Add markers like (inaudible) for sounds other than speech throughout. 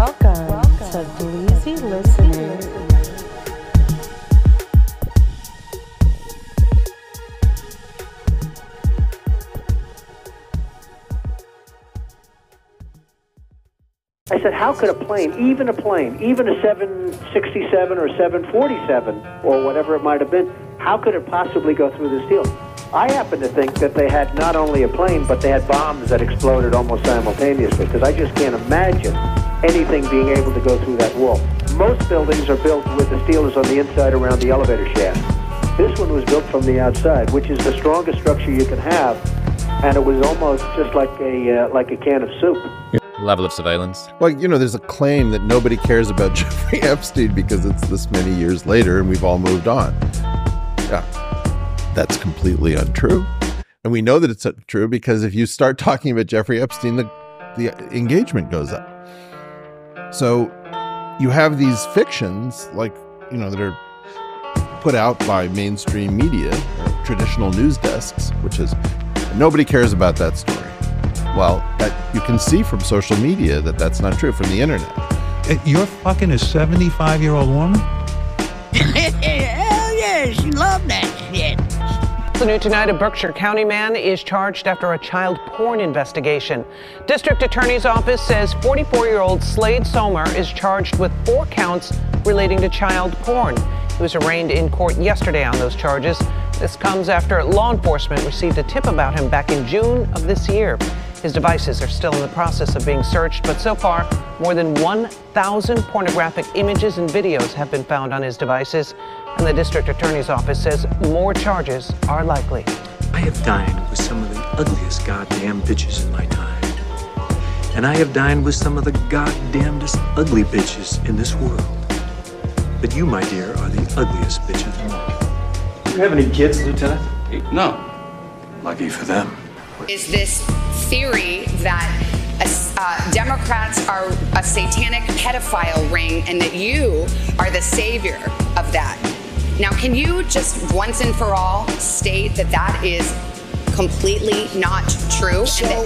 Welcome, to Listening. I said, how could a plane, even a plane, even a 767 or 747 or whatever it might have been, how could it possibly go through this deal? I happen to think that they had not only a plane, but they had bombs that exploded almost simultaneously because I just can't imagine anything being able to go through that wall. Most buildings are built with the steel is on the inside around the elevator shaft. This one was built from the outside, which is the strongest structure you can have, and it was almost just like a uh, like a can of soup. Level of surveillance. Well, you know, there's a claim that nobody cares about (laughs) Jeffrey Epstein because it's this many years later and we've all moved on. Yeah, that's completely untrue. And we know that it's true because if you start talking about Jeffrey Epstein, the, the engagement goes up. So you have these fictions, like, you know, that are put out by mainstream media or traditional news desks, which is nobody cares about that story. Well, that you can see from social media that that's not true from the internet. Eh, you're fucking a 75 year old woman? (laughs) Hell yeah, she loved that shit. The new tonight, a Berkshire County man is charged after a child porn investigation. District Attorney's Office says 44 year old Slade Somer is charged with four counts relating to child porn. He was arraigned in court yesterday on those charges. This comes after law enforcement received a tip about him back in June of this year. His devices are still in the process of being searched, but so far, more than 1,000 pornographic images and videos have been found on his devices, and the district attorney's office says more charges are likely. I have dined with some of the ugliest goddamn bitches in my time. And I have dined with some of the goddamnedest ugly bitches in this world. But you, my dear, are the ugliest bitch of them all. Do you have any kids, Lieutenant? No. Lucky for them. is this theory that uh, Democrats are a satanic pedophile ring and that you are the savior of that. Now, can you just once and for all state that that is completely not true? So, uh,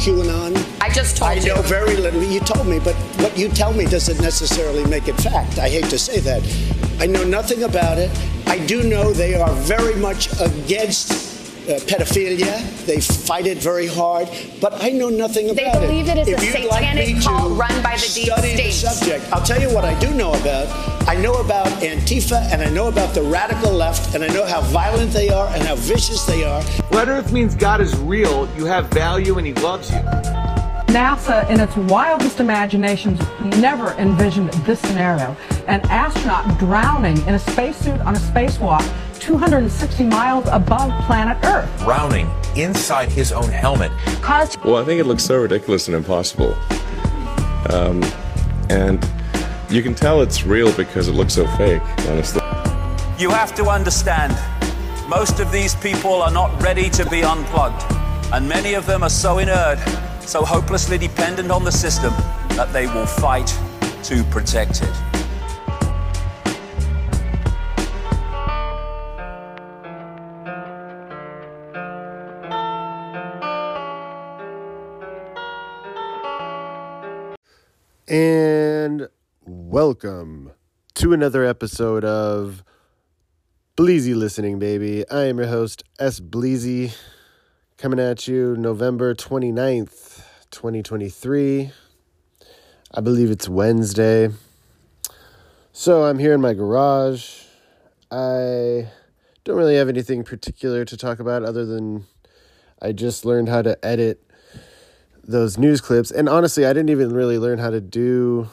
QAnon. I just told I you. I know very little. You told me, but what you tell me doesn't necessarily make it fact. I hate to say that. I know nothing about it. I do know they are very much against Uh, pedophilia. They fight it very hard, but I know nothing about it. They about believe it is If a you'd like satanic me cult run by the deep study the state. subject, I'll tell you what I do know about. I know about Antifa, and I know about the radical left, and I know how violent they are and how vicious they are. Flat Earth means God is real, you have value, and He loves you. NASA, in its wildest imaginations, never envisioned this scenario an astronaut drowning in a spacesuit on a spacewalk 260 miles above planet Earth. drowning inside his own helmet. Caused Well, I think it looks so ridiculous and impossible. Um, and you can tell it's real because it looks so fake, honestly. You have to understand, most of these people are not ready to be unplugged. And many of them are so inert, so hopelessly dependent on the system, that they will fight to protect it. And welcome to another episode of Bleezy Listening, baby. I am your host, S. Bleezy, coming at you November 29th, 2023. I believe it's Wednesday. So I'm here in my garage. I don't really have anything particular to talk about other than I just learned how to edit those news clips. And honestly i didn't even really learn how to do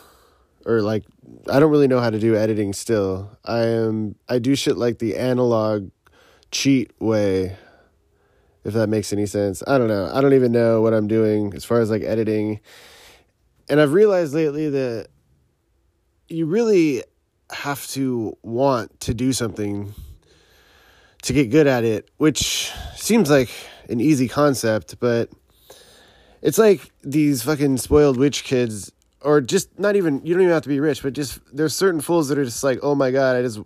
or like i don't really know how to do editing still. I am i do shit like the analog cheat way if that makes any sense. I don't know. I don't even know what i'm doing as far as like editing. And i've realized lately that you really have to want to do something to get good at it which seems like an easy concept but it's like these fucking spoiled witch kids or just not even you don't even have to be rich but just there's certain fools that are just like oh my god i just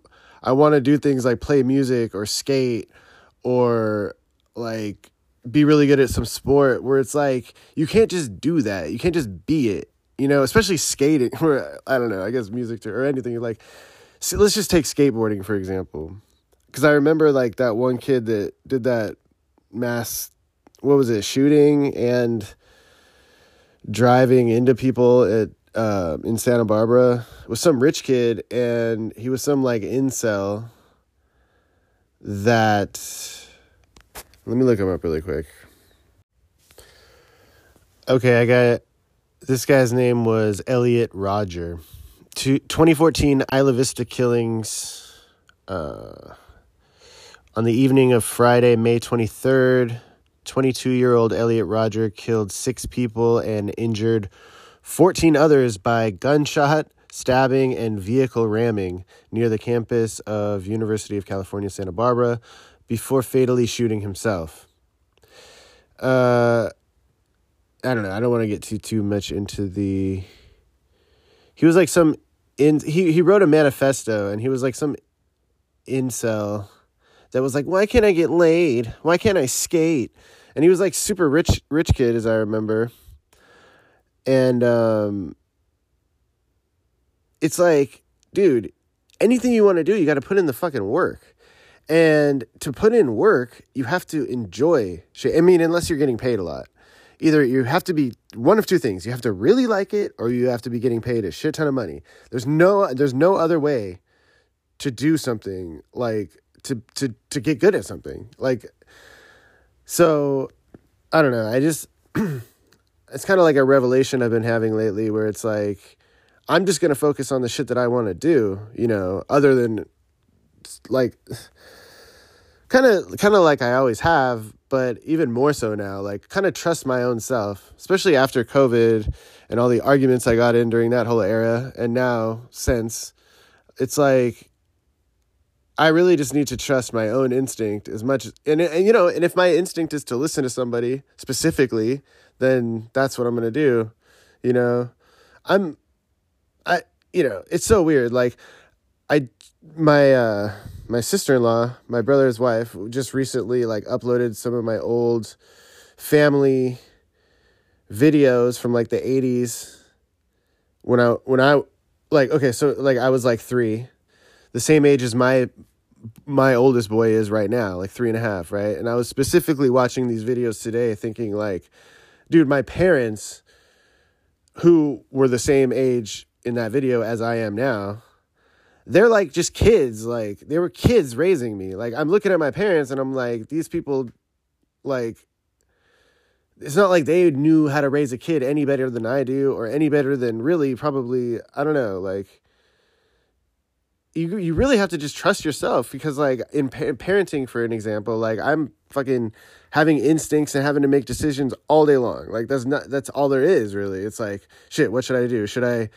i want to do things like play music or skate or like be really good at some sport where it's like you can't just do that you can't just be it you know, especially skating (laughs) or I don't know, I guess music or anything like let's just take skateboarding for example. Cuz I remember like that one kid that did that mass what was it, shooting and driving into people at uh, in Santa Barbara was some rich kid and he was some like incel that let me look him up really quick. Okay, I got it. this guy's name was Elliot Rodger. 2014 Isla Vista killings uh, on the evening of Friday, May 23rd. 22 year old Elliot Rodger killed six people and injured 14 others by gunshot, stabbing, and vehicle ramming near the campus of University of California, Santa Barbara before fatally shooting himself. Uh, I don't know. I don't want to get too too much into the. He was like some in he he wrote a manifesto and he was like some incel that was like, why can't I get laid? Why can't I skate? And he was like super rich rich kid as I remember. And um it's like, dude, anything you want to do, you got to put in the fucking work. And to put in work, you have to enjoy shit. I mean, unless you're getting paid a lot. Either you have to be one of two things. You have to really like it or you have to be getting paid a shit ton of money. There's no there's no other way to do something like to to to get good at something. Like so I don't know. I just (clears throat) it's kind of like a revelation I've been having lately where it's like I'm just going to focus on the shit that I want to do, you know, other than like kind of kind of like I always have, but even more so now, like kind of trust my own self, especially after COVID and all the arguments I got in during that whole era and now since it's like I really just need to trust my own instinct as much as, and, and you know, and if my instinct is to listen to somebody specifically, then that's what I'm going to do. You know, I'm I you know, it's so weird like I my uh my sister-in-law, my brother's wife, just recently like uploaded some of my old family videos from like the 80s when I when I like okay, so like I was like 3 the same age as my my oldest boy is right now, like three and a half, right? And I was specifically watching these videos today, thinking like, dude, my parents, who were the same age in that video as I am now, they're like just kids. Like they were kids raising me. Like I'm looking at my parents and I'm like, these people, like, it's not like they knew how to raise a kid any better than I do, or any better than really probably I don't know, like you you really have to just trust yourself because like in pa- parenting for an example like i'm fucking having instincts and having to make decisions all day long. Like that's not that's all there is really. It's like shit what should i do? Should i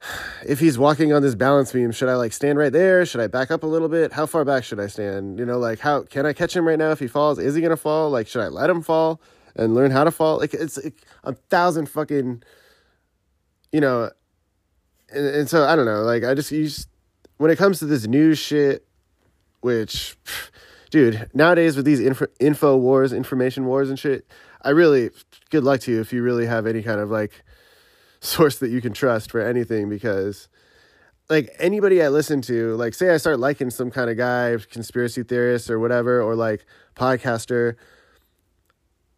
(sighs) if he's walking on this balance beam should i like stand right there? Should i back up a little bit? How far back should i stand? You know like how can i catch him right now if he falls? Is he gonna fall? Like should i let him fall and learn how to fall? Like it's like, a thousand fucking you know and, and so i don't know. Like i just just when it comes to this news shit, which, dude, nowadays with these info, info wars, information wars and shit, I really, good luck to you if you really have any kind of like source that you can trust for anything because like anybody I listen to, like say I start liking some kind of guy, conspiracy theorist or whatever, or like podcaster,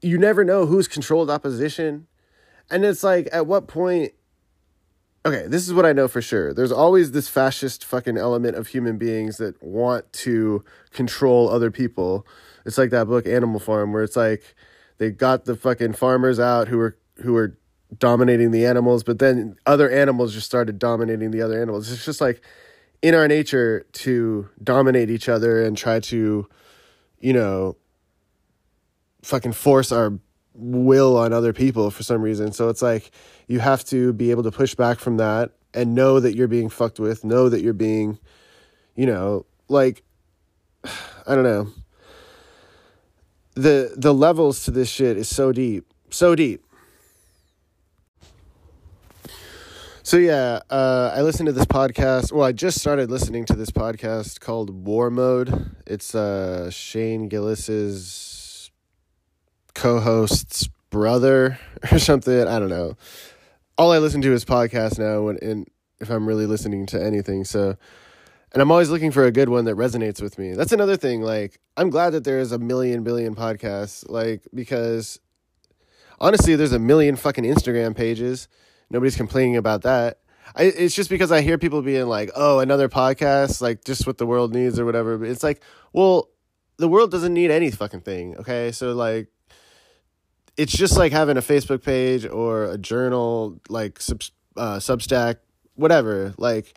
you never know who's controlled opposition. And it's like, at what point okay, this is what I know for sure. There's always this fascist fucking element of human beings that want to control other people. It's like that book Animal Farm where it's like they got the fucking farmers out who were who were dominating the animals, but then other animals just started dominating the other animals. It's just like in our nature to dominate each other and try to, you know, fucking force our will on other people for some reason. So it's like you have to be able to push back from that and know that you're being fucked with, know that you're being, you know, like (sighs) I don't know. The the levels to this shit is so deep. So deep. So yeah, uh, I listened to this podcast. Well, I just started listening to this podcast called War Mode. It's uh, Shane Gillis's co-host's brother (laughs) or something. I don't know. all I listen to is podcasts now and if I'm really listening to anything. So and I'm always looking for a good one that resonates with me. That's another thing. Like, I'm glad that there's a million billion podcasts, like, because honestly, there's a million fucking Instagram pages. Nobody's complaining about that. I, it's just because I hear people being like, oh, another podcast, like, just what the world needs or whatever. But it's like, well, the world doesn't need any fucking thing, okay? So, like, it's just like having a Facebook page or a journal, like, sub, uh, Substack, whatever. Like,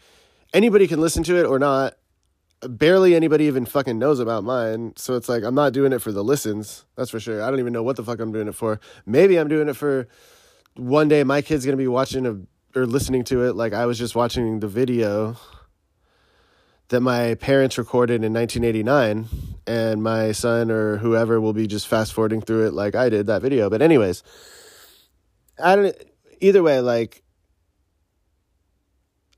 anybody can listen to it or not. Barely anybody even fucking knows about mine. So it's like I'm not doing it for the listens. That's for sure. I don't even know what the fuck I'm doing it for. Maybe I'm doing it for one day my kid's to be watching a, or listening to it like I was just watching the video that my parents recorded in 1989 and my son or whoever will be just fast forwarding through it like I did that video. But anyways, I don't either way like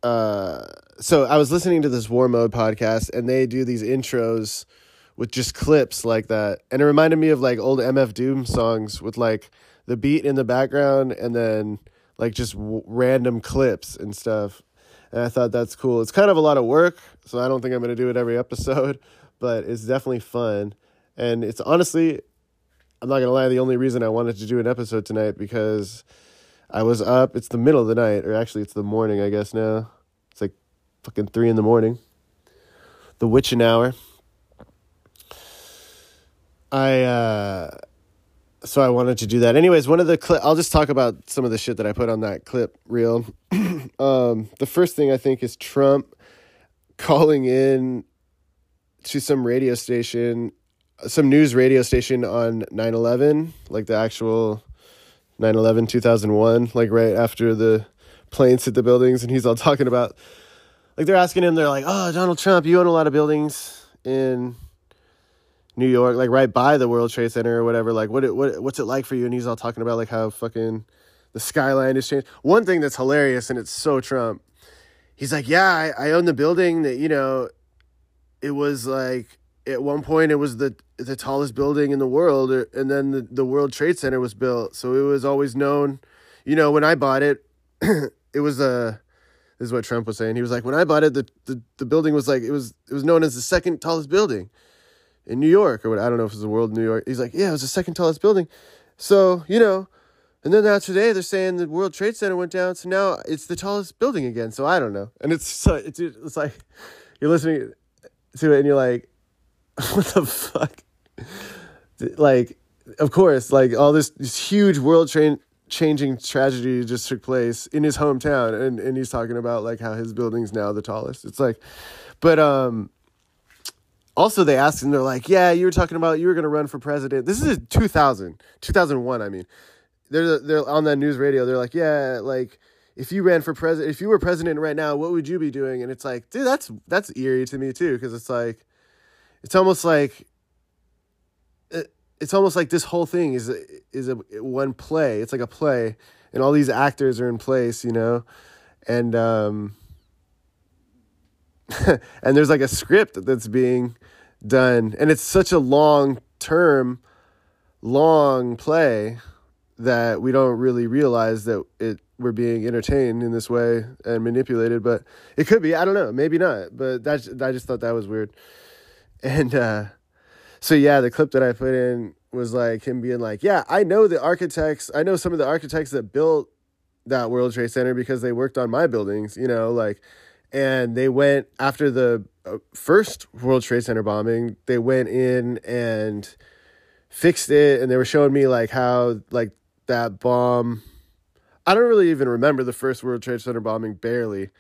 uh so I was listening to this War Mode podcast, and they do these intros with just clips like that, and it reminded me of like old MF Doom songs with like the beat in the background, and then like just w- random clips and stuff. And I thought that's cool. It's kind of a lot of work, so I don't think I'm gonna do it every episode, but it's definitely fun, and it's honestly, I'm not gonna lie, the only reason I wanted to do an episode tonight because I was up. It's the middle of the night, or actually, it's the morning, I guess now It's like fucking three in the morning. The witching hour. I uh so I wanted to do that. Anyways, one of the clip I'll just talk about some of the shit that I put on that clip reel. (clears throat) um the first thing I think is Trump (laughs) calling in to some radio station, some news radio station on 9/11, like the actual 9/11 2001, like right after the planes hit the buildings and he's all talking about like they're asking him, they're like, "Oh, Donald Trump, you own a lot of buildings in New York, like right by the World Trade Center or whatever. Like, what what what's it like for you?" And he's all talking about like how fucking the skyline has changed. One thing that's hilarious, and it's so Trump. He's like, "Yeah, I, I own the building that you know, it was like." At one point, it was the the tallest building in the world, uh, and then the, the World Trade Center was built. So it was always known, you know, when I bought it, (clears throat) it was a this is what Trump was saying. He was like, when I bought it, the, the, the building was like it was it was known as the second tallest building in New York or what I don't know if it was the world New York. He's like, yeah, it was the second tallest building. So you know, and then now today they're saying the World Trade Center went down, so now it's the tallest building again. So I don't know, and it's it's it's like you're listening to it and you're like, (laughs) what the fuck, like. Of course, like all this, this huge world changing tragedy just took place in his hometown and, and he's talking about like how his building's now the tallest. It's like but um also they asked him they're like yeah you were talking about you were going to run for president. This is 2000 2001 i mean. They're they're on that news radio they're like yeah like if you ran for president if you were president right now what would you be doing and it's like dude that's that's eerie to me too because it's like it's almost like it's almost like this whole thing is is a one play. It's like a play, and all these actors are in place, you know, and um, (laughs) and there's like a script that's being done, and it's such a long term, long play that we don't really realize that it we're being entertained in this way and manipulated. But it could be. I don't know. Maybe not. But that's I just thought that was weird, (laughs) and. uh so yeah, the clip that I put in was like him being like, "Yeah, I know the architects. I know some of the architects that built that World Trade Center because they worked on my buildings, you know, like and they went after the uh, first World Trade Center bombing, they went in and fixed it and they were showing me like how like that bomb I don't really even remember the first World Trade Center bombing barely.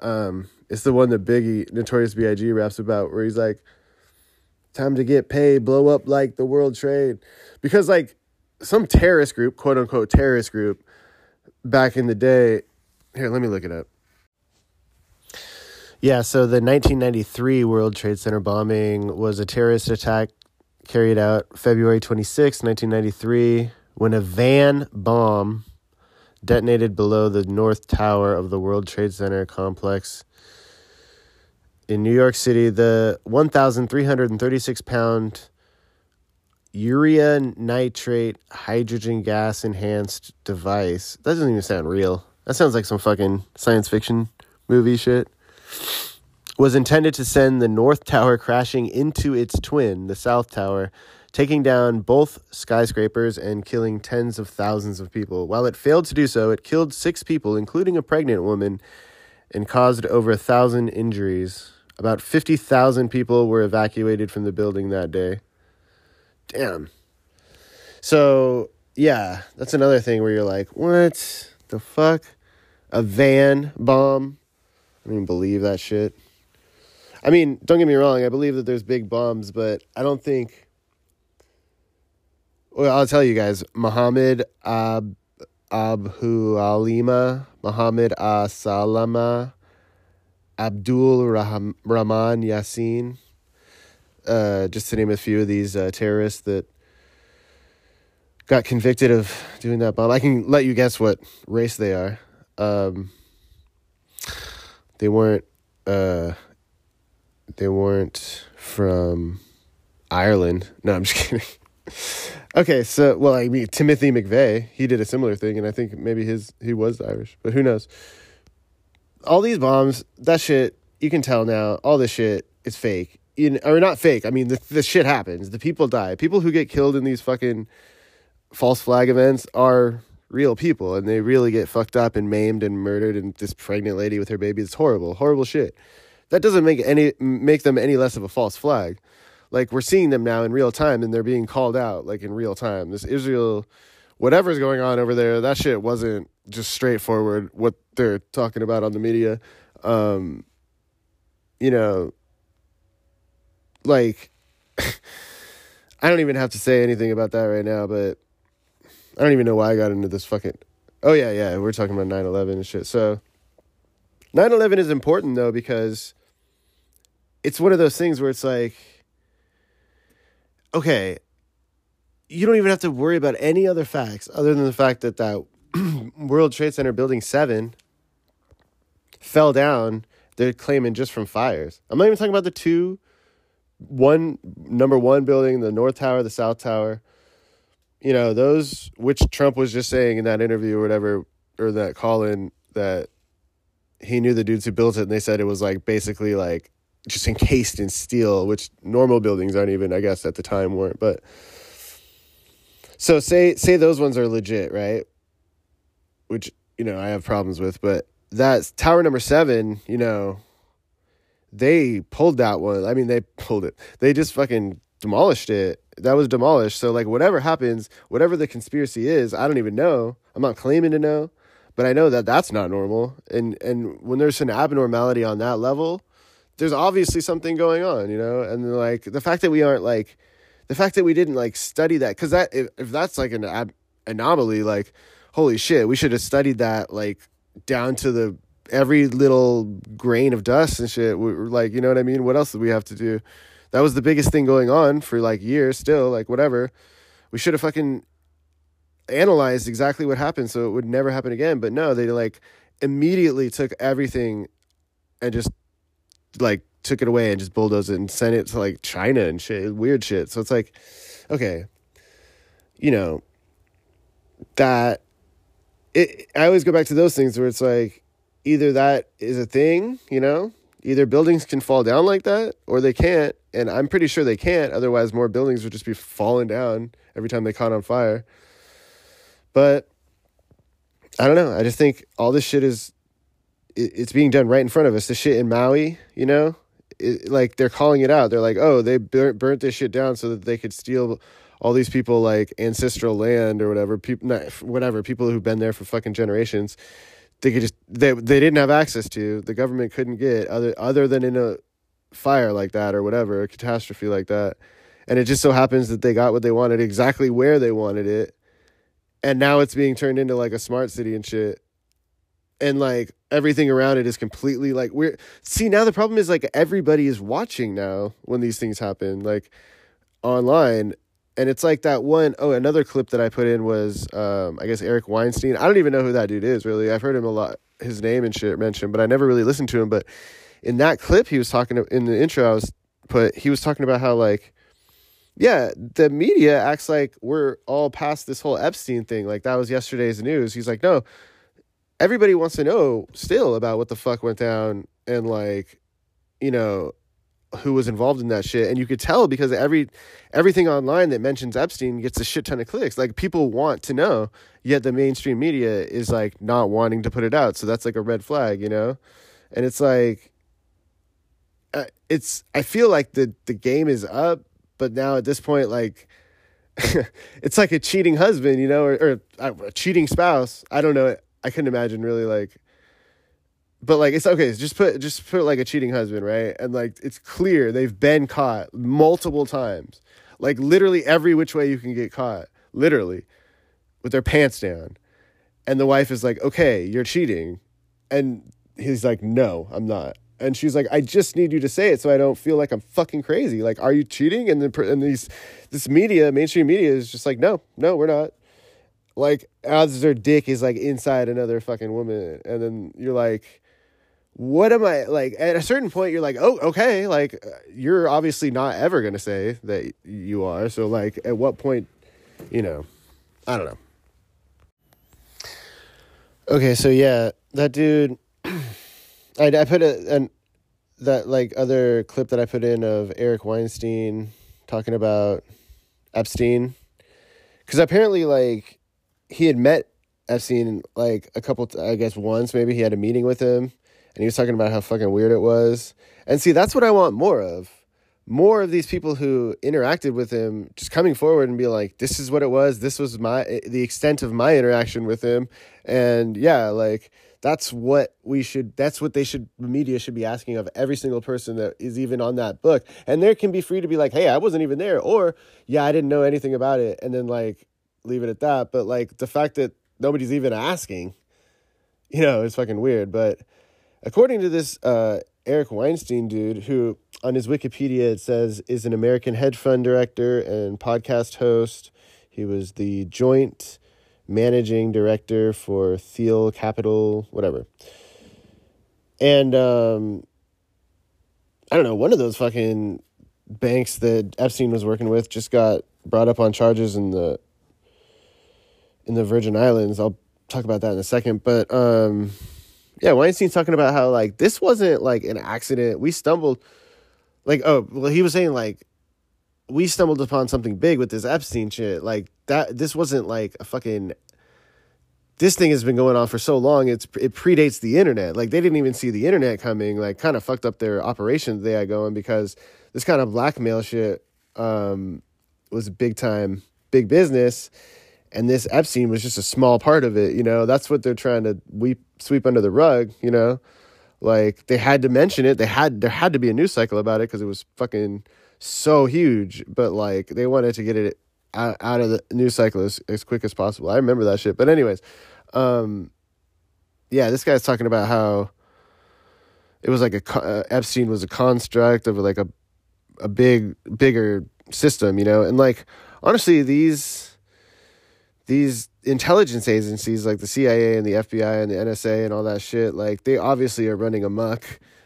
Um, it's the one that Biggie Notorious B.I.G. raps about where he's like time to get paid, blow up like the World Trade. Because, like, some terrorist group, quote unquote terrorist group, back in the day. Here, let me look it up. Yeah, so the 1993 World Trade Center bombing was a terrorist attack carried out February 26, 1993, when a van bomb detonated below the North Tower of the World Trade Center complex in New York City, the 1,336 pound urea nitrate hydrogen gas enhanced device. That doesn't even sound real. That sounds like some fucking science fiction movie shit. Was intended to send the North Tower crashing into its twin, the South Tower, taking down both skyscrapers and killing tens of thousands of people. While it failed to do so, it killed six people, including a pregnant woman, and caused over a thousand injuries. About 50,000 people were evacuated from the building that day. Damn. So, yeah, that's another thing where you're like, what the fuck? A van bomb? I even believe that shit. I mean, don't get me wrong, I believe that there's big bombs, but I don't think. Well, I'll tell you guys, Muhammad Ab Abu Alima, Muhammad Asalama, Abdul Rahman Yassin, uh, just to name a few of these uh, terrorists that got convicted of doing that bomb. I can let you guess what race they are. Um, they weren't. Uh, they weren't from Ireland. No, I'm just (laughs) kidding. Okay, so well, I mean Timothy McVeigh, he did a similar thing, and I think maybe his he was Irish, but who knows? All these bombs, that shit, you can tell now. All this shit is fake, in or not fake. I mean, the the shit happens. The people die. People who get killed in these fucking false flag events are real people, and they really get fucked up and maimed and murdered. And this pregnant lady with her baby, it's horrible, horrible shit. That doesn't make any make them any less of a false flag like we're seeing them now in real time and they're being called out like in real time. This Israel, whatever's going on over there, that shit wasn't just straightforward what they're talking about on the media. Um, you know, like (laughs) I don't even have to say anything about that right now, but I don't even know why I got into this fucking. Oh yeah, yeah, we're talking about 9/11 and shit. So 9/11 is important though because it's one of those things where it's like okay, you don't even have to worry about any other facts other than the fact that that (clears throat) World Trade Center building 7 fell down they're claiming just from fires. I'm not even talking about the two one number 1 building, the North Tower, the South Tower. You know, those which Trump was just saying in that interview or whatever or that call in that he knew the dudes who built it and they said it was like basically like just encased in steel, which normal buildings aren't even, I guess, at the time weren't. But so say say those ones are legit, right? Which you know I have problems with, but that tower number seven, you know, they pulled that one. I mean, they pulled it. They just fucking demolished it. That was demolished. So like whatever happens, whatever the conspiracy is, I don't even know. I'm not claiming to know, but I know that that's not normal. And and when there's an abnormality on that level, there's obviously something going on, you know? And like the fact that we aren't like the fact that we didn't like study that cuz that if, if that's like an ab- anomaly like holy shit, we should have studied that like down to the every little grain of dust and shit. We're like, you know what I mean? What else do we have to do? That was the biggest thing going on for like years still, like whatever. We should have fucking analyzed exactly what happened so it would never happen again. But no, they like immediately took everything and just like took it away and just bulldozed it and sent it to like China and shit, weird shit. So it's like, okay, you know, that it. I always go back to those things where it's like either that is a thing, you know, either buildings can fall down like that or they can't, and I'm pretty sure they can't. Otherwise, more buildings would just be falling down every time they caught on fire. But I don't know. I just think all this shit is it's being done right in front of us. The shit in Maui, you know, it, like they're calling it out. They're like, oh, they burnt, burnt this shit down so that they could steal all these people like ancestral land or whatever. People, whatever people who've been there for fucking generations. They could just they they didn't have access to. The government couldn't get other other than in a fire like that or whatever, a catastrophe like that. And it just so happens that they got what they wanted exactly where they wanted it. And now it's being turned into like a smart city and shit and like everything around it is completely like we're see now the problem is like everybody is watching now when these things happen like online and it's like that one oh another clip that i put in was um i guess eric weinstein i don't even know who that dude is really i've heard him a lot his name and shit mentioned but i never really listened to him but in that clip he was talking in the intro i was put he was talking about how like yeah, the media acts like we're all past this whole Epstein thing. Like that was yesterday's news. He's like, no, everybody wants to know still about what the fuck went down and like, you know, who was involved in that shit. And you could tell because every everything online that mentions Epstein gets a shit ton of clicks. Like people want to know, yet the mainstream media is like not wanting to put it out. So that's like a red flag, you know? And it's like uh, it's I feel like the the game is up, but now at this point like (laughs) it's like a cheating husband, you know, or, or uh, a cheating spouse. I don't know. I couldn't imagine really like but like it's okay just put just put like a cheating husband right? And like it's clear they've been caught multiple times like literally every which way you can get caught literally with their pants down. And the wife is like okay you're cheating. And he's like no i'm not. And she's like i just need you to say it so i don't feel like i'm fucking crazy. Like are you cheating? And the and these this media mainstream media is just like no no we're not like as their dick is like inside another fucking woman and then you're like what am i like at a certain point you're like oh okay like uh, you're obviously not ever going to say that you are so like at what point you know i don't know. Okay so yeah that dude (clears throat) i, I put a and that like other clip that i put in of eric weinstein talking about epstein because apparently like he had met Epstein like a couple, I guess once maybe he had a meeting with him, and he was talking about how fucking weird it was. And see, that's what I want more of. More of these people who interacted with him just coming forward and be like, "This is what it was. This was my eh, the extent of my interaction with him." And yeah, like that's what we should. That's what they should. The media should be asking of every single person that is even on that book. And there can be free to be like, "Hey, I wasn't even there," or "Yeah, I didn't know anything about it," and then like leave it at that. But like the fact that nobody's even asking, you know, it's fucking weird. But according to this uh, Eric Weinstein dude, who on his Wikipedia it says is an American hedge fund director and podcast host, he was the joint managing director for Thiel Capital, whatever. And um, I don't know, one of those fucking banks that Epstein was working with just got brought up on charges in the in the Virgin Islands. I'll talk about that in a second. But um, yeah, Weinstein's talking about how like this wasn't like an accident. We stumbled, like oh well, he was saying like we stumbled upon something big with this Epstein shit. Like that, this wasn't like a fucking. This thing has been going on for so long. It's it predates the internet. Like they didn't even see the internet coming. Like kind of fucked up their operations they had going because this kind of blackmail shit um, was big time, big business and this Epstein was just a small part of it. You know, that's what they're trying to weep, sweep under the rug. You know, like they had to mention it. They had there had to be a news cycle about it because it was fucking so huge. But like they wanted to get it out, out of the news cycle as, as quick as possible. I remember that shit. But anyways, um, yeah, this guy's talking about how it was like a uh, Epstein was a construct of like a a big bigger system, you know, and like honestly these these intelligence agencies like the CIA and the FBI and the NSA and all that shit, like they obviously are running amok.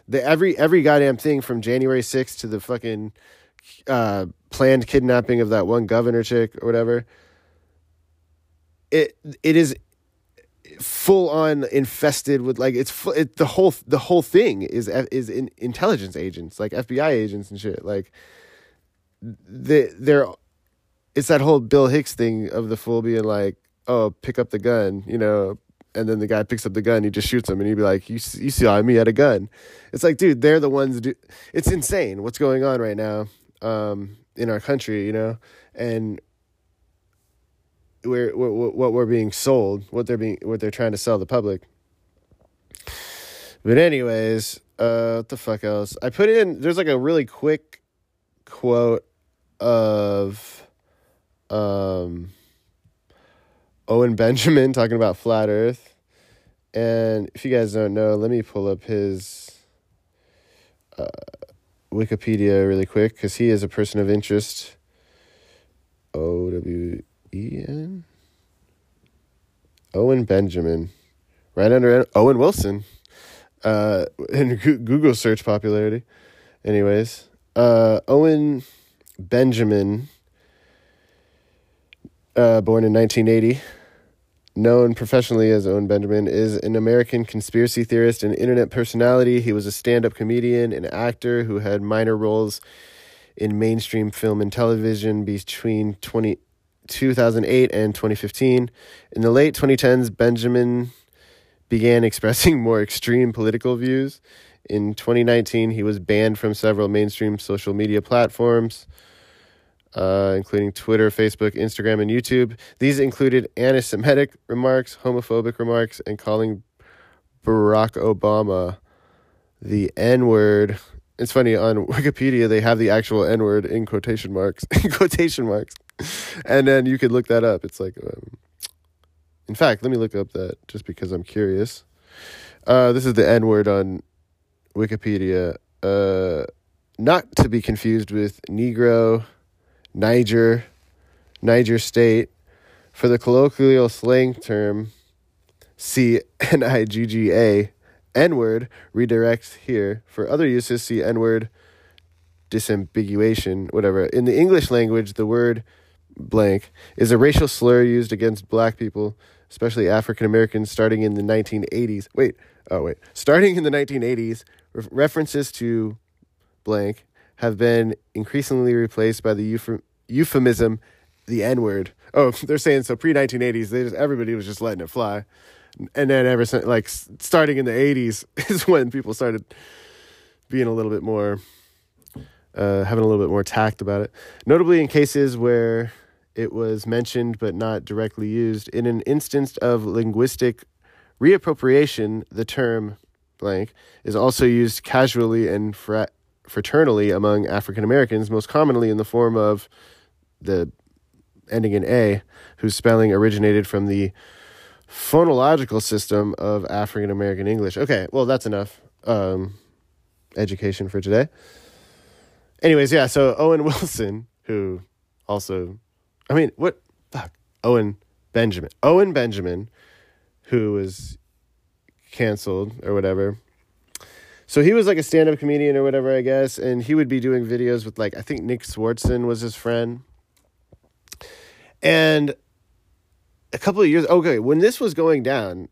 The every every goddamn thing from January 6th to the fucking uh, planned kidnapping of that one governor chick or whatever. It it is full on infested with like it's it, the whole the whole thing is is in intelligence agents like FBI agents and shit like they they're it's that whole Bill Hicks thing of the fool being like, "Oh, pick up the gun," you know, and then the guy picks up the gun, he just shoots him, and he'd be like, "You you saw me at a gun." It's like, dude, they're the ones. Do- it's insane what's going on right now um, in our country, you know, and we're, we're what we're being sold, what they're being, what they're trying to sell the public. But anyways, uh, what the fuck else? I put in. There's like a really quick quote of um, Owen Benjamin (laughs) talking about flat Earth. And if you guys don't know, let me pull up his uh, Wikipedia really quick because he is a person of interest. O W E N? Owen Benjamin. Right under Owen Wilson uh, in Google search popularity. Anyways, uh, Owen Benjamin uh, born in 1980, known professionally as Owen Benjamin, is an American conspiracy theorist and internet personality. He was a stand up comedian and actor who had minor roles in mainstream film and television between 20, 2008 and 2015. In the late 2010s, Benjamin began (laughs) expressing more extreme political views. In 2019, he was banned from several mainstream social media platforms uh, including Twitter, Facebook, Instagram, and YouTube. These included anti Semitic remarks, homophobic remarks, and calling Barack Obama the N word. It's funny on (laughs) Wikipedia they have the actual N word in quotation marks, (laughs) in quotation marks, and then you could look that up. It's like, um, in fact, let me look up that just because I'm curious. Uh, this is the N word on Wikipedia. Uh, not to be confused with Negro, Niger, Niger State. For the colloquial slang term, see N I G G A, N word, redirects here. For other uses, see N word disambiguation, whatever. In the English language, the word blank is a racial slur used against black people, especially African Americans, starting in the 1980s. Wait, oh, wait. Starting in the 1980s, re- references to blank have been increasingly replaced by the euph- euphemism, the N word. Oh, (laughs) they're saying so pre 1980s, they just everybody was just letting it fly, and then ever since like starting in the 80s (laughs) is when people started being a little bit more, uh, having a little bit more tact about it. Notably, in cases where it was mentioned but not directly used, in an instance of linguistic reappropriation, the term blank is also used casually and fra- fraternally among African Americans, most commonly in the form of the ending in A, whose spelling originated from the phonological system of African American English. Okay, well, that's enough um, education for today. Anyways, yeah, so Owen (laughs) Wilson, who also, I mean, what, fuck, Owen Benjamin. Owen Benjamin, who was canceled or whatever. So he was like a stand up comedian or whatever, I guess, and he would be doing videos with like, I think Nick Swardson was his friend. And a couple of years, okay, when this was going down,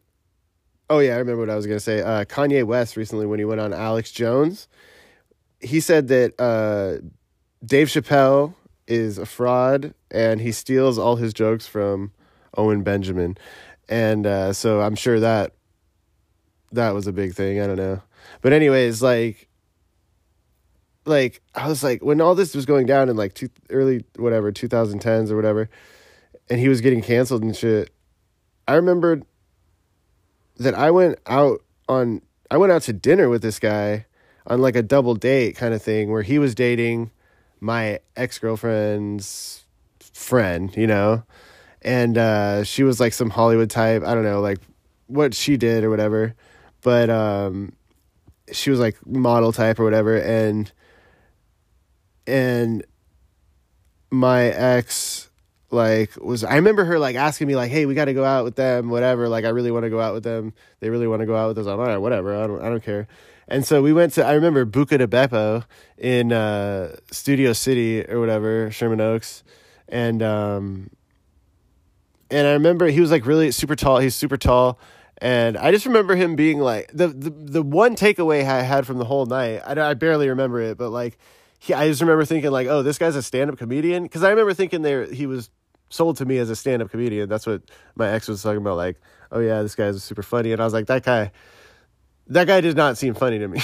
oh yeah, I remember what I was going to say. Uh, Kanye West recently, when he went on Alex Jones, he said that uh, Dave Chappelle is a fraud and he steals all his jokes from Owen Benjamin. And uh, so I'm sure that that was a big thing. I don't know. But anyways, like like I was like when all this was going down in like two, early whatever 2010s or whatever and he was getting canceled and shit. I remembered that I went out on I went out to dinner with this guy on like a double date kind of thing where he was dating my ex-girlfriend's friend, you know. And uh she was like some Hollywood type, I don't know, like what she did or whatever. But um she was like model type or whatever and and my ex like was I remember her like asking me like, "Hey, we got to go out with them, whatever. Like, I really want to go out with them. They really want to go out with us. I'm like, whatever. I don't, I don't care." And so we went to I remember Buca de Beppo in uh, Studio City or whatever, Sherman Oaks, and um, and I remember he was like really super tall. He's super tall. And I just remember him being like the the, the one takeaway I had from the whole night. I, I barely remember it, but like he, I just remember thinking like, oh, this guy's a stand up comedian because I remember thinking there he was sold to me as a stand up comedian. That's what my ex was talking about. Like, oh yeah, this guy's super funny, and I was like, that guy, that guy did not seem funny to me.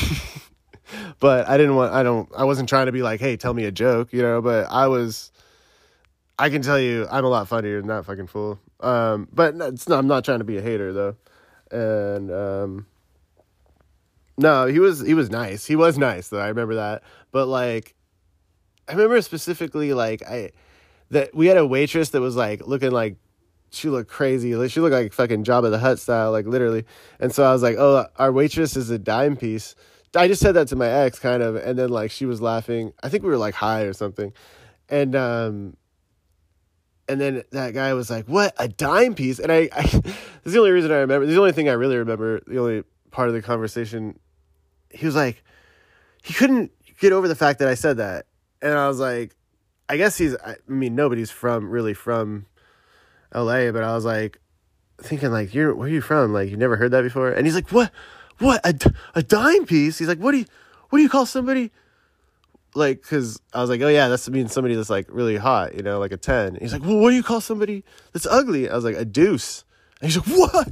(laughs) but I didn't want. I don't. I wasn't trying to be like, hey, tell me a joke, you know. But I was. I can tell you, I'm a lot funnier than that fucking fool. Um, but it's not, I'm not trying to be a hater though, and um, no, he was he was nice. He was nice though. I remember that. But like, I remember specifically like I that we had a waitress that was like looking like she looked crazy. Like she looked like fucking Jabba the Hutt style, like literally. And so I was like, "Oh, our waitress is a dime piece." I just said that to my ex, kind of, and then like she was laughing. I think we were like high or something, and um, and then that guy was like, "What a dime piece?" And I, I (laughs) this is the only reason I remember. The only thing I really remember. The only part of the conversation, he was like, he couldn't get over the fact that I said that, and I was like, I guess he's. I mean, nobody's from really from L.A., but I was like, thinking like, "You're where are you from? Like you never heard that before?" And he's like, "What? What? a, a dime piece?" He's like, "What do you what do you call somebody?" Like, cause I was like, "Oh yeah, that's means somebody that's like really hot, you know, like a 10. He's like, "Well, what do you call somebody that's ugly?" I was like, "A deuce." And he's like, (laughs) "What?"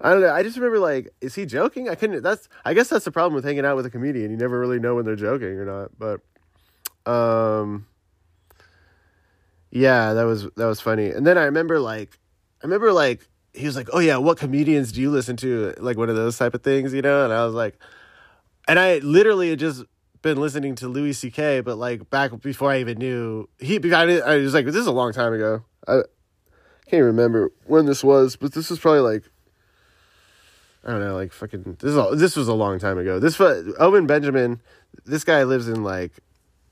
I don't know. I just remember like, is he joking? I couldn't. That's I guess that's the problem with hanging out with a comedian. You never really know when they're joking or not. But, um, yeah, that was that was funny. And then I remember like, I remember like he was like, "Oh yeah, what comedians do you listen to?" Like one of those type of things, you know. And I was like, and I literally just been listening to Louis C.K., but like back before I even knew he. I, I was like, this is a long time ago. I can't remember when this was, but this was probably like I don't know, like fucking. This is a, this was a long time ago. This Owen Benjamin, this guy lives in like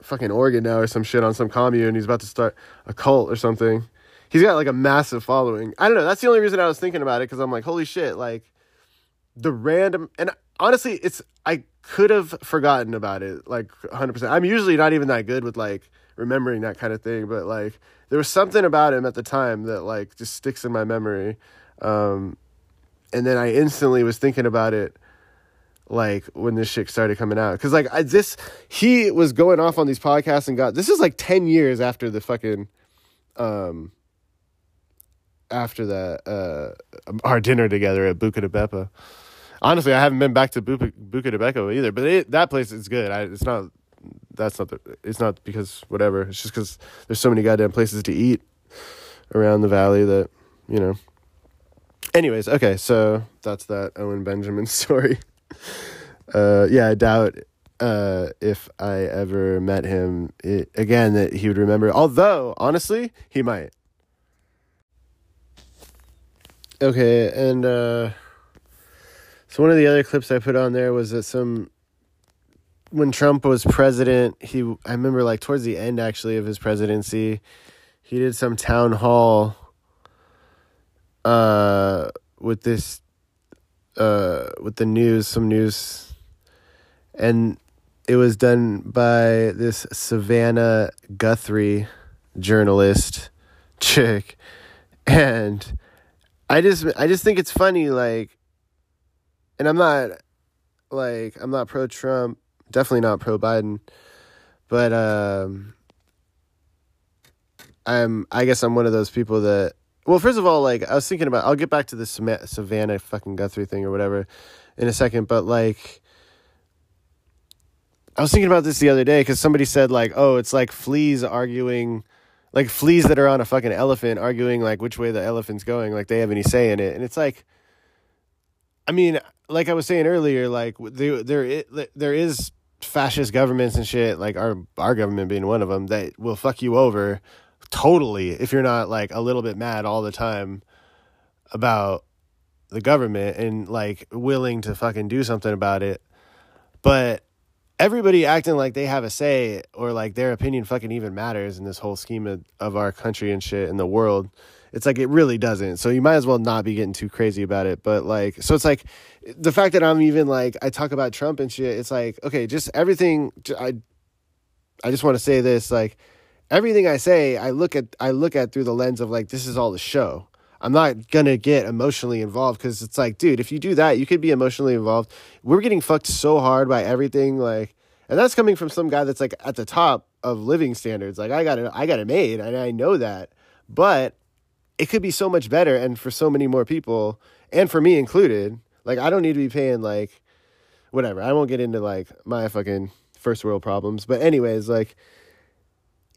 fucking Oregon now or some shit on some commune. He's about to start a cult or something. He's got like a massive following. I don't know. That's the only reason I was thinking about it because I'm like, holy shit, like the random and honestly, it's I could have forgotten about it like 100%. I'm usually not even that good with like remembering that kind of thing, but like there was something about him at the time that like just sticks in my memory. Um, and then I instantly was thinking about it like when this shit started coming out because like I, this he was going off on these podcasts and got this is like 10 years after the fucking um after that uh our dinner together at Buca de Beppo. Honestly, I haven't been back to Buca, de Beppo either, but it, that place is good. I, it's not that's not the it's not because whatever. It's just because there's so many goddamn places to eat around the valley that you know anyways, okay, so that's that Owen Benjamin (laughs) story. Uh, yeah, I doubt uh, if I ever met him it, again that he would remember. Although, honestly, he might. Okay, and uh, so one of the other clips I put on there was that some when Trump was president, he I remember like towards the end actually of his presidency, he did some town hall uh, with this uh, with the news, some news, and it was done by this Savannah Guthrie journalist (laughs) chick, and I just I just think it's funny, like, and I'm not like I'm not pro Trump, definitely not pro Biden, but um, I'm I guess I'm one of those people that well, first of all, like I was thinking about, I'll get back to the Savannah fucking Guthrie thing or whatever in a second, but like I was thinking about this the other day because somebody said like, oh, it's like fleas arguing, like fleas that are on a fucking elephant arguing like which way the elephant's going, like they have any say in it, and it's like, I mean, like I was saying earlier, like there there there is fascist governments and shit, like our our government being one of them that will fuck you over totally if you're not like a little bit mad all the time about the government and like willing to fucking do something about it. But everybody acting like they have a say or like their opinion fucking even matters in this whole scheme of, of our country and shit in the world. It's like it really doesn't. So you might as well not be getting too crazy about it. But like, so it's like the fact that I'm even like I talk about Trump and shit. It's like okay, just everything. I I just want to say this like everything I say, I look at I look at through the lens of like this is all the show. I'm not gonna get emotionally involved because it's like, dude, if you do that, you could be emotionally involved. We're getting fucked so hard by everything, like, and that's coming from some guy that's like at the top of living standards. Like, I got it, I got it made, and I know that, but it could be so much better, and for so many more people, and for me included. Like, I don't need to be paying like, whatever. I won't get into like my fucking first world problems, but anyways, like,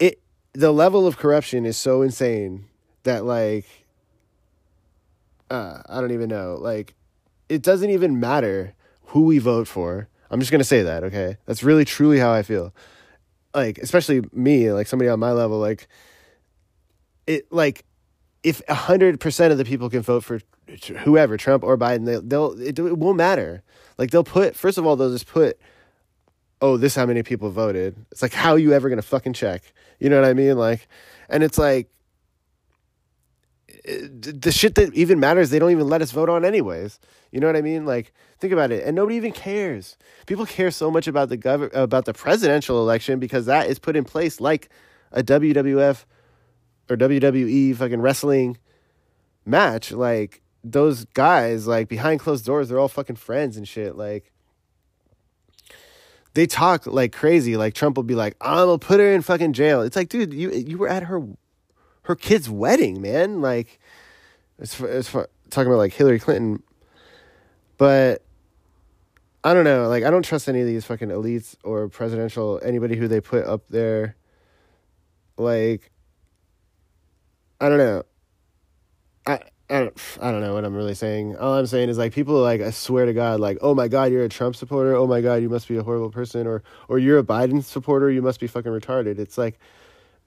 it the level of corruption is so insane that like uh, I don't even know. Like it doesn't even matter who we vote for. I'm just gonna say that, okay? That's really truly how I feel. Like, especially me, like somebody on my level, like it like if a hundred percent of the people can vote for whoever, Trump or Biden, they, they'll it, it won't matter. Like they'll put first of all, they'll just put oh, this how many people voted. It's like, how are you ever going to fucking check? You know what I mean? Like, and it's like, eh, the shit that even matters, they don't even let us vote on anyways. You know what I mean? Like, think about it, and nobody even cares. People care so much about the gov- about the presidential election because that is put in place like a WWF or WWE fucking wrestling match. Like, those guys like behind closed doors they're all fucking friends and shit like they talk like crazy like trump will be like i'm gonna put her in fucking jail it's like dude you you were at her her kid's wedding man like it's it's talking about like hillary clinton but i don't know like i don't trust any of these fucking elites or presidential anybody who they put up there like i don't know i I don't, I don't know what I'm really saying. All I'm saying is like people are like I swear to God like oh my God you're a Trump supporter oh my God you must be a horrible person or or you're a Biden supporter you must be fucking retarded. It's like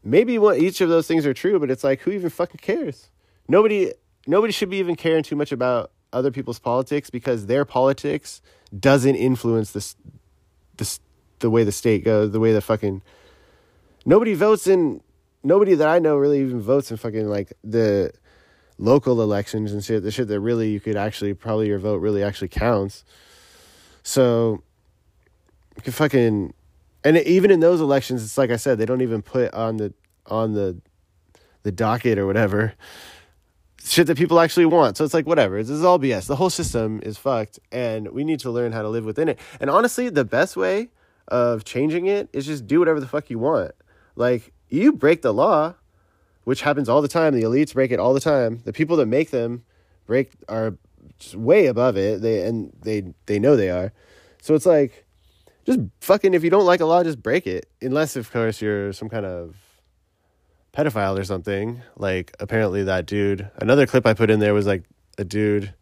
maybe what each of those things are true, but it's like who even fucking cares? Nobody nobody should be even caring too much about other people's politics because their politics doesn't influence this this the way the state goes, the way the fucking nobody votes in nobody that I know really even votes in fucking like the local elections and shit, the shit that really you could actually probably your vote really actually counts. So you can fucking and even in those elections, it's like I said, they don't even put on the on the the docket or whatever shit that people actually want. So it's like whatever. This is all BS. The whole system is fucked, and we need to learn how to live within it. And honestly, the best way of changing it is just do whatever the fuck you want. Like you break the law, which happens all the time. The elites break it all the time. The people that make them break are way above it. They and they they know they are. So it's like just fucking if you don't like a law, just break it. Unless of course you're some kind of pedophile or something. Like apparently that dude. Another clip I put in there was like a dude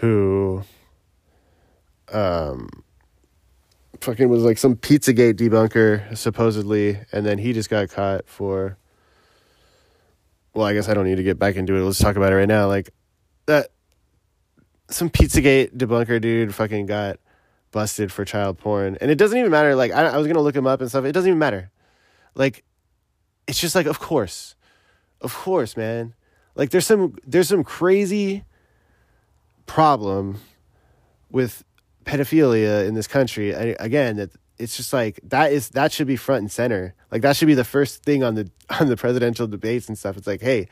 who um fucking was like some Pizzagate debunker supposedly, and then he just got caught for well, I guess I don't need to get back into it. Let's talk about it right now. Like that some Pizzagate debunker dude fucking got busted for child porn. And it doesn't even matter. Like I, I was gonna look him up and stuff. It doesn't even matter. Like it's just like of course. Of course, man. Like there's some there's some crazy problem with pedophilia in this country. Again, that it's just like that is that should be front and center. Like that should be the first thing on the (laughs) on the presidential debates and stuff. It's like, hey,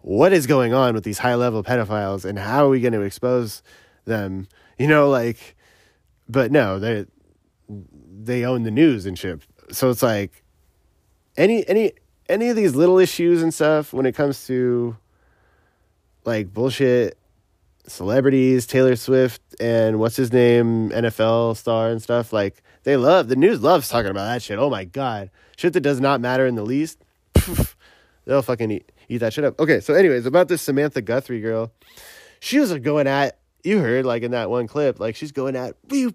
what is going on with these high level pedophiles and how are we going to expose them? (laughs) You know, like but no, they they own the news and shit. So it's like any any any of these little issues and stuff when it comes to like bullshit celebrities, Taylor Swift and what's his name, NFL star and stuff, like they love the news loves talking about that shit. Oh my god. Shit that does not matter in the least. They'll fucking eat, eat that shit up. Okay, so anyways, about this Samantha Guthrie girl. She was going at you heard like in that one clip, like she's going at we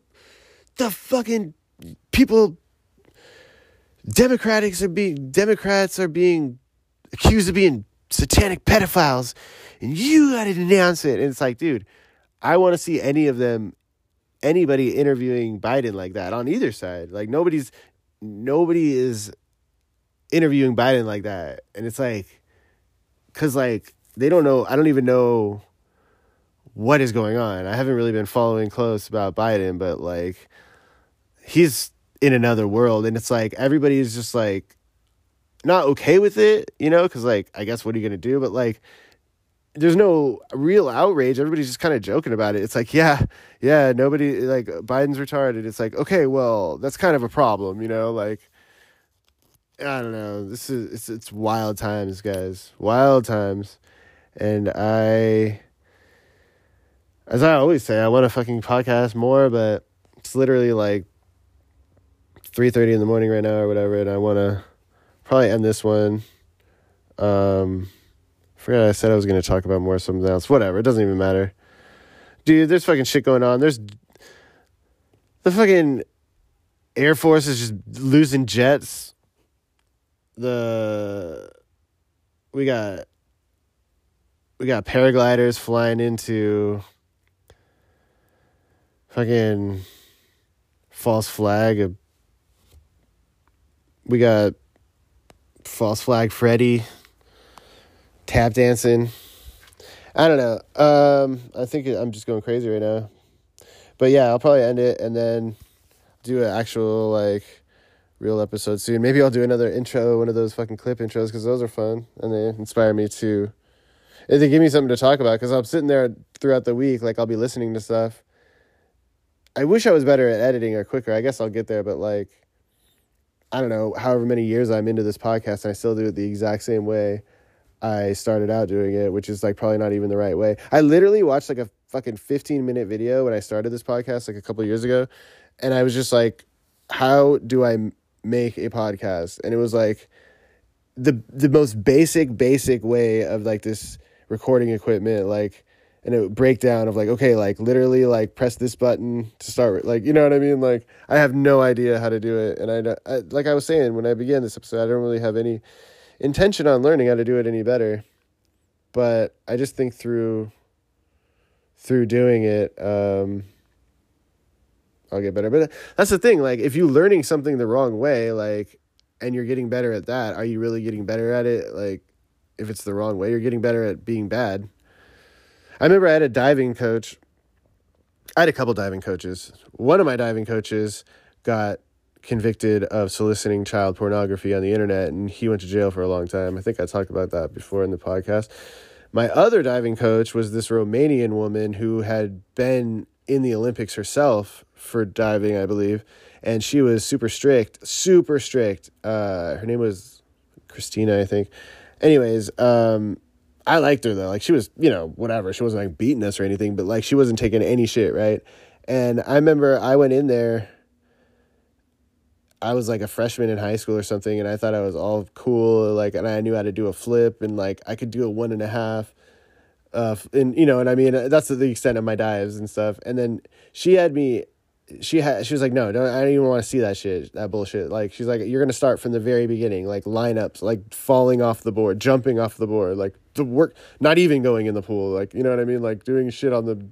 the fucking people Democrats are being Democrats are being accused of being satanic pedophiles and you got to denounce it. And it's like, dude, I want to see any of them, anybody interviewing Biden like that on either side. Like nobody's, nobody is interviewing Biden like that. And it's like, cause like they don't know, I don't even know what is going on. I haven't really been following close about Biden, but like he's in another world. And it's like, everybody is just like, not okay with it, you know, because like I guess what are you gonna do? But like there's no real outrage. Everybody's just kind of joking about it. It's like, yeah, yeah, nobody like Biden's retarded. It's like, okay, well, that's kind of a problem, you know, like I don't know. This is it's it's wild times, guys. Wild times. And I as I always say, I want to fucking podcast more, but it's literally like 3:30 in the morning right now or whatever, and I want to probably end this one. Um forgot I said I was going to talk about more something else. Whatever, it doesn't even matter. Dude, there's fucking shit going on. There's the fucking Air Force is just losing jets. The we got we got paragliders flying into fucking false flag. We got false flag Freddy tap dancing. I don't know. Um, I think I'm just going crazy right now. But yeah, I'll probably end it and then do an actual like real episode soon. Maybe I'll do another intro, one of those fucking clip intros because those are fun and they inspire me to and they give me something to talk about because I'm sitting there throughout the week, like I'll be listening to stuff. I wish I was better at editing or quicker. I guess I'll get there, but like, I don't know, however many years I'm into this podcast, and I still do it the exact same way I started out doing it, which is like probably not even the right way. I literally watched like a fucking 15 minute video when I started this podcast like a couple years ago, and I was just like, how do I make a podcast? And it was like the the most basic basic way of like this recording equipment like and a breakdown of like okay like literally like press this button to start like you know what i mean? Like i have no idea how to do it and I, I like i was saying when i began this episode i don't really have any intention on learning how to do it any better but i just think through through doing it um i'll get better. But that's the thing like if you're learning something the wrong way like and you're getting better at that are you really getting better at it? Like if it's the wrong way you're getting better at being bad I remember I had a diving coach. I had a couple diving coaches. One of my diving coaches got convicted of soliciting child pornography on the internet and he went to jail for a long time. I think I talked about that before in the podcast. My other diving coach was this Romanian woman who had been in the Olympics herself for diving, I believe, and she was super strict, super strict. Uh, her name was Christina, I think. Anyways, um, I liked her though. Like she was, you know, whatever. She wasn't like beating us or anything, but like she wasn't taking any shit, right? And I remember I went in there. I was like a freshman in high school or something, and I thought I was all cool, like, and I knew how to do a flip, and like I could do a one and a half, uh, and you know, and I mean that's the extent of my dives and stuff. And then she had me she had she was like no don't i don't even want to see that shit that bullshit. Like she's like you're gonna start from the very beginning like lineups like falling off the board jumping off the board like the work not even going in the pool like you know what i mean? Like doing shit on the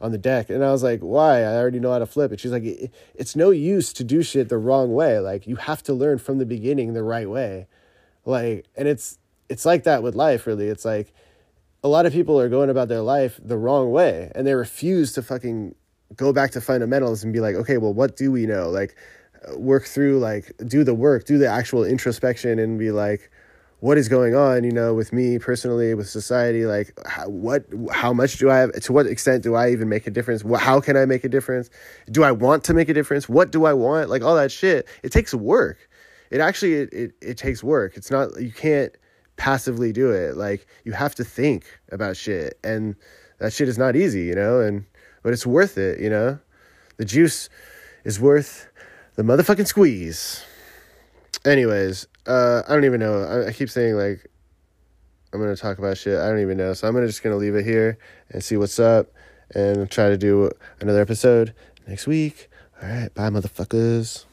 on the deck. And i was like why? I already know how to flip and she's like it's no use to do shit the wrong way like you have to learn from the beginning the right way. Like and it's it's like that with life really. It's like a lot of people are going about their life the wrong way and they refuse to fucking go back to fundamentals and be like, okay, well, what do we know? Like, work through, like, do the work, do the actual introspection, and be like, what is going on? You know, with me personally, with society, like, how, what, how much do I have? To what extent do I even make a difference? How can I make a difference? Do I want to make a difference? What do I want? Like all that shit. It takes work. It actually it, it, it takes work. It's not you can't passively do it. Like you have to think about shit, and that shit is not easy, you know, and but it's worth it, you know? The juice is worth the motherfucking squeeze. Anyways, uh, I don't even know. I, I keep saying like I'm gonna talk about shit. I don't even know. So I'm gonna just gonna leave it here and see what's up and try to do another episode next week. All right, bye, motherfuckers.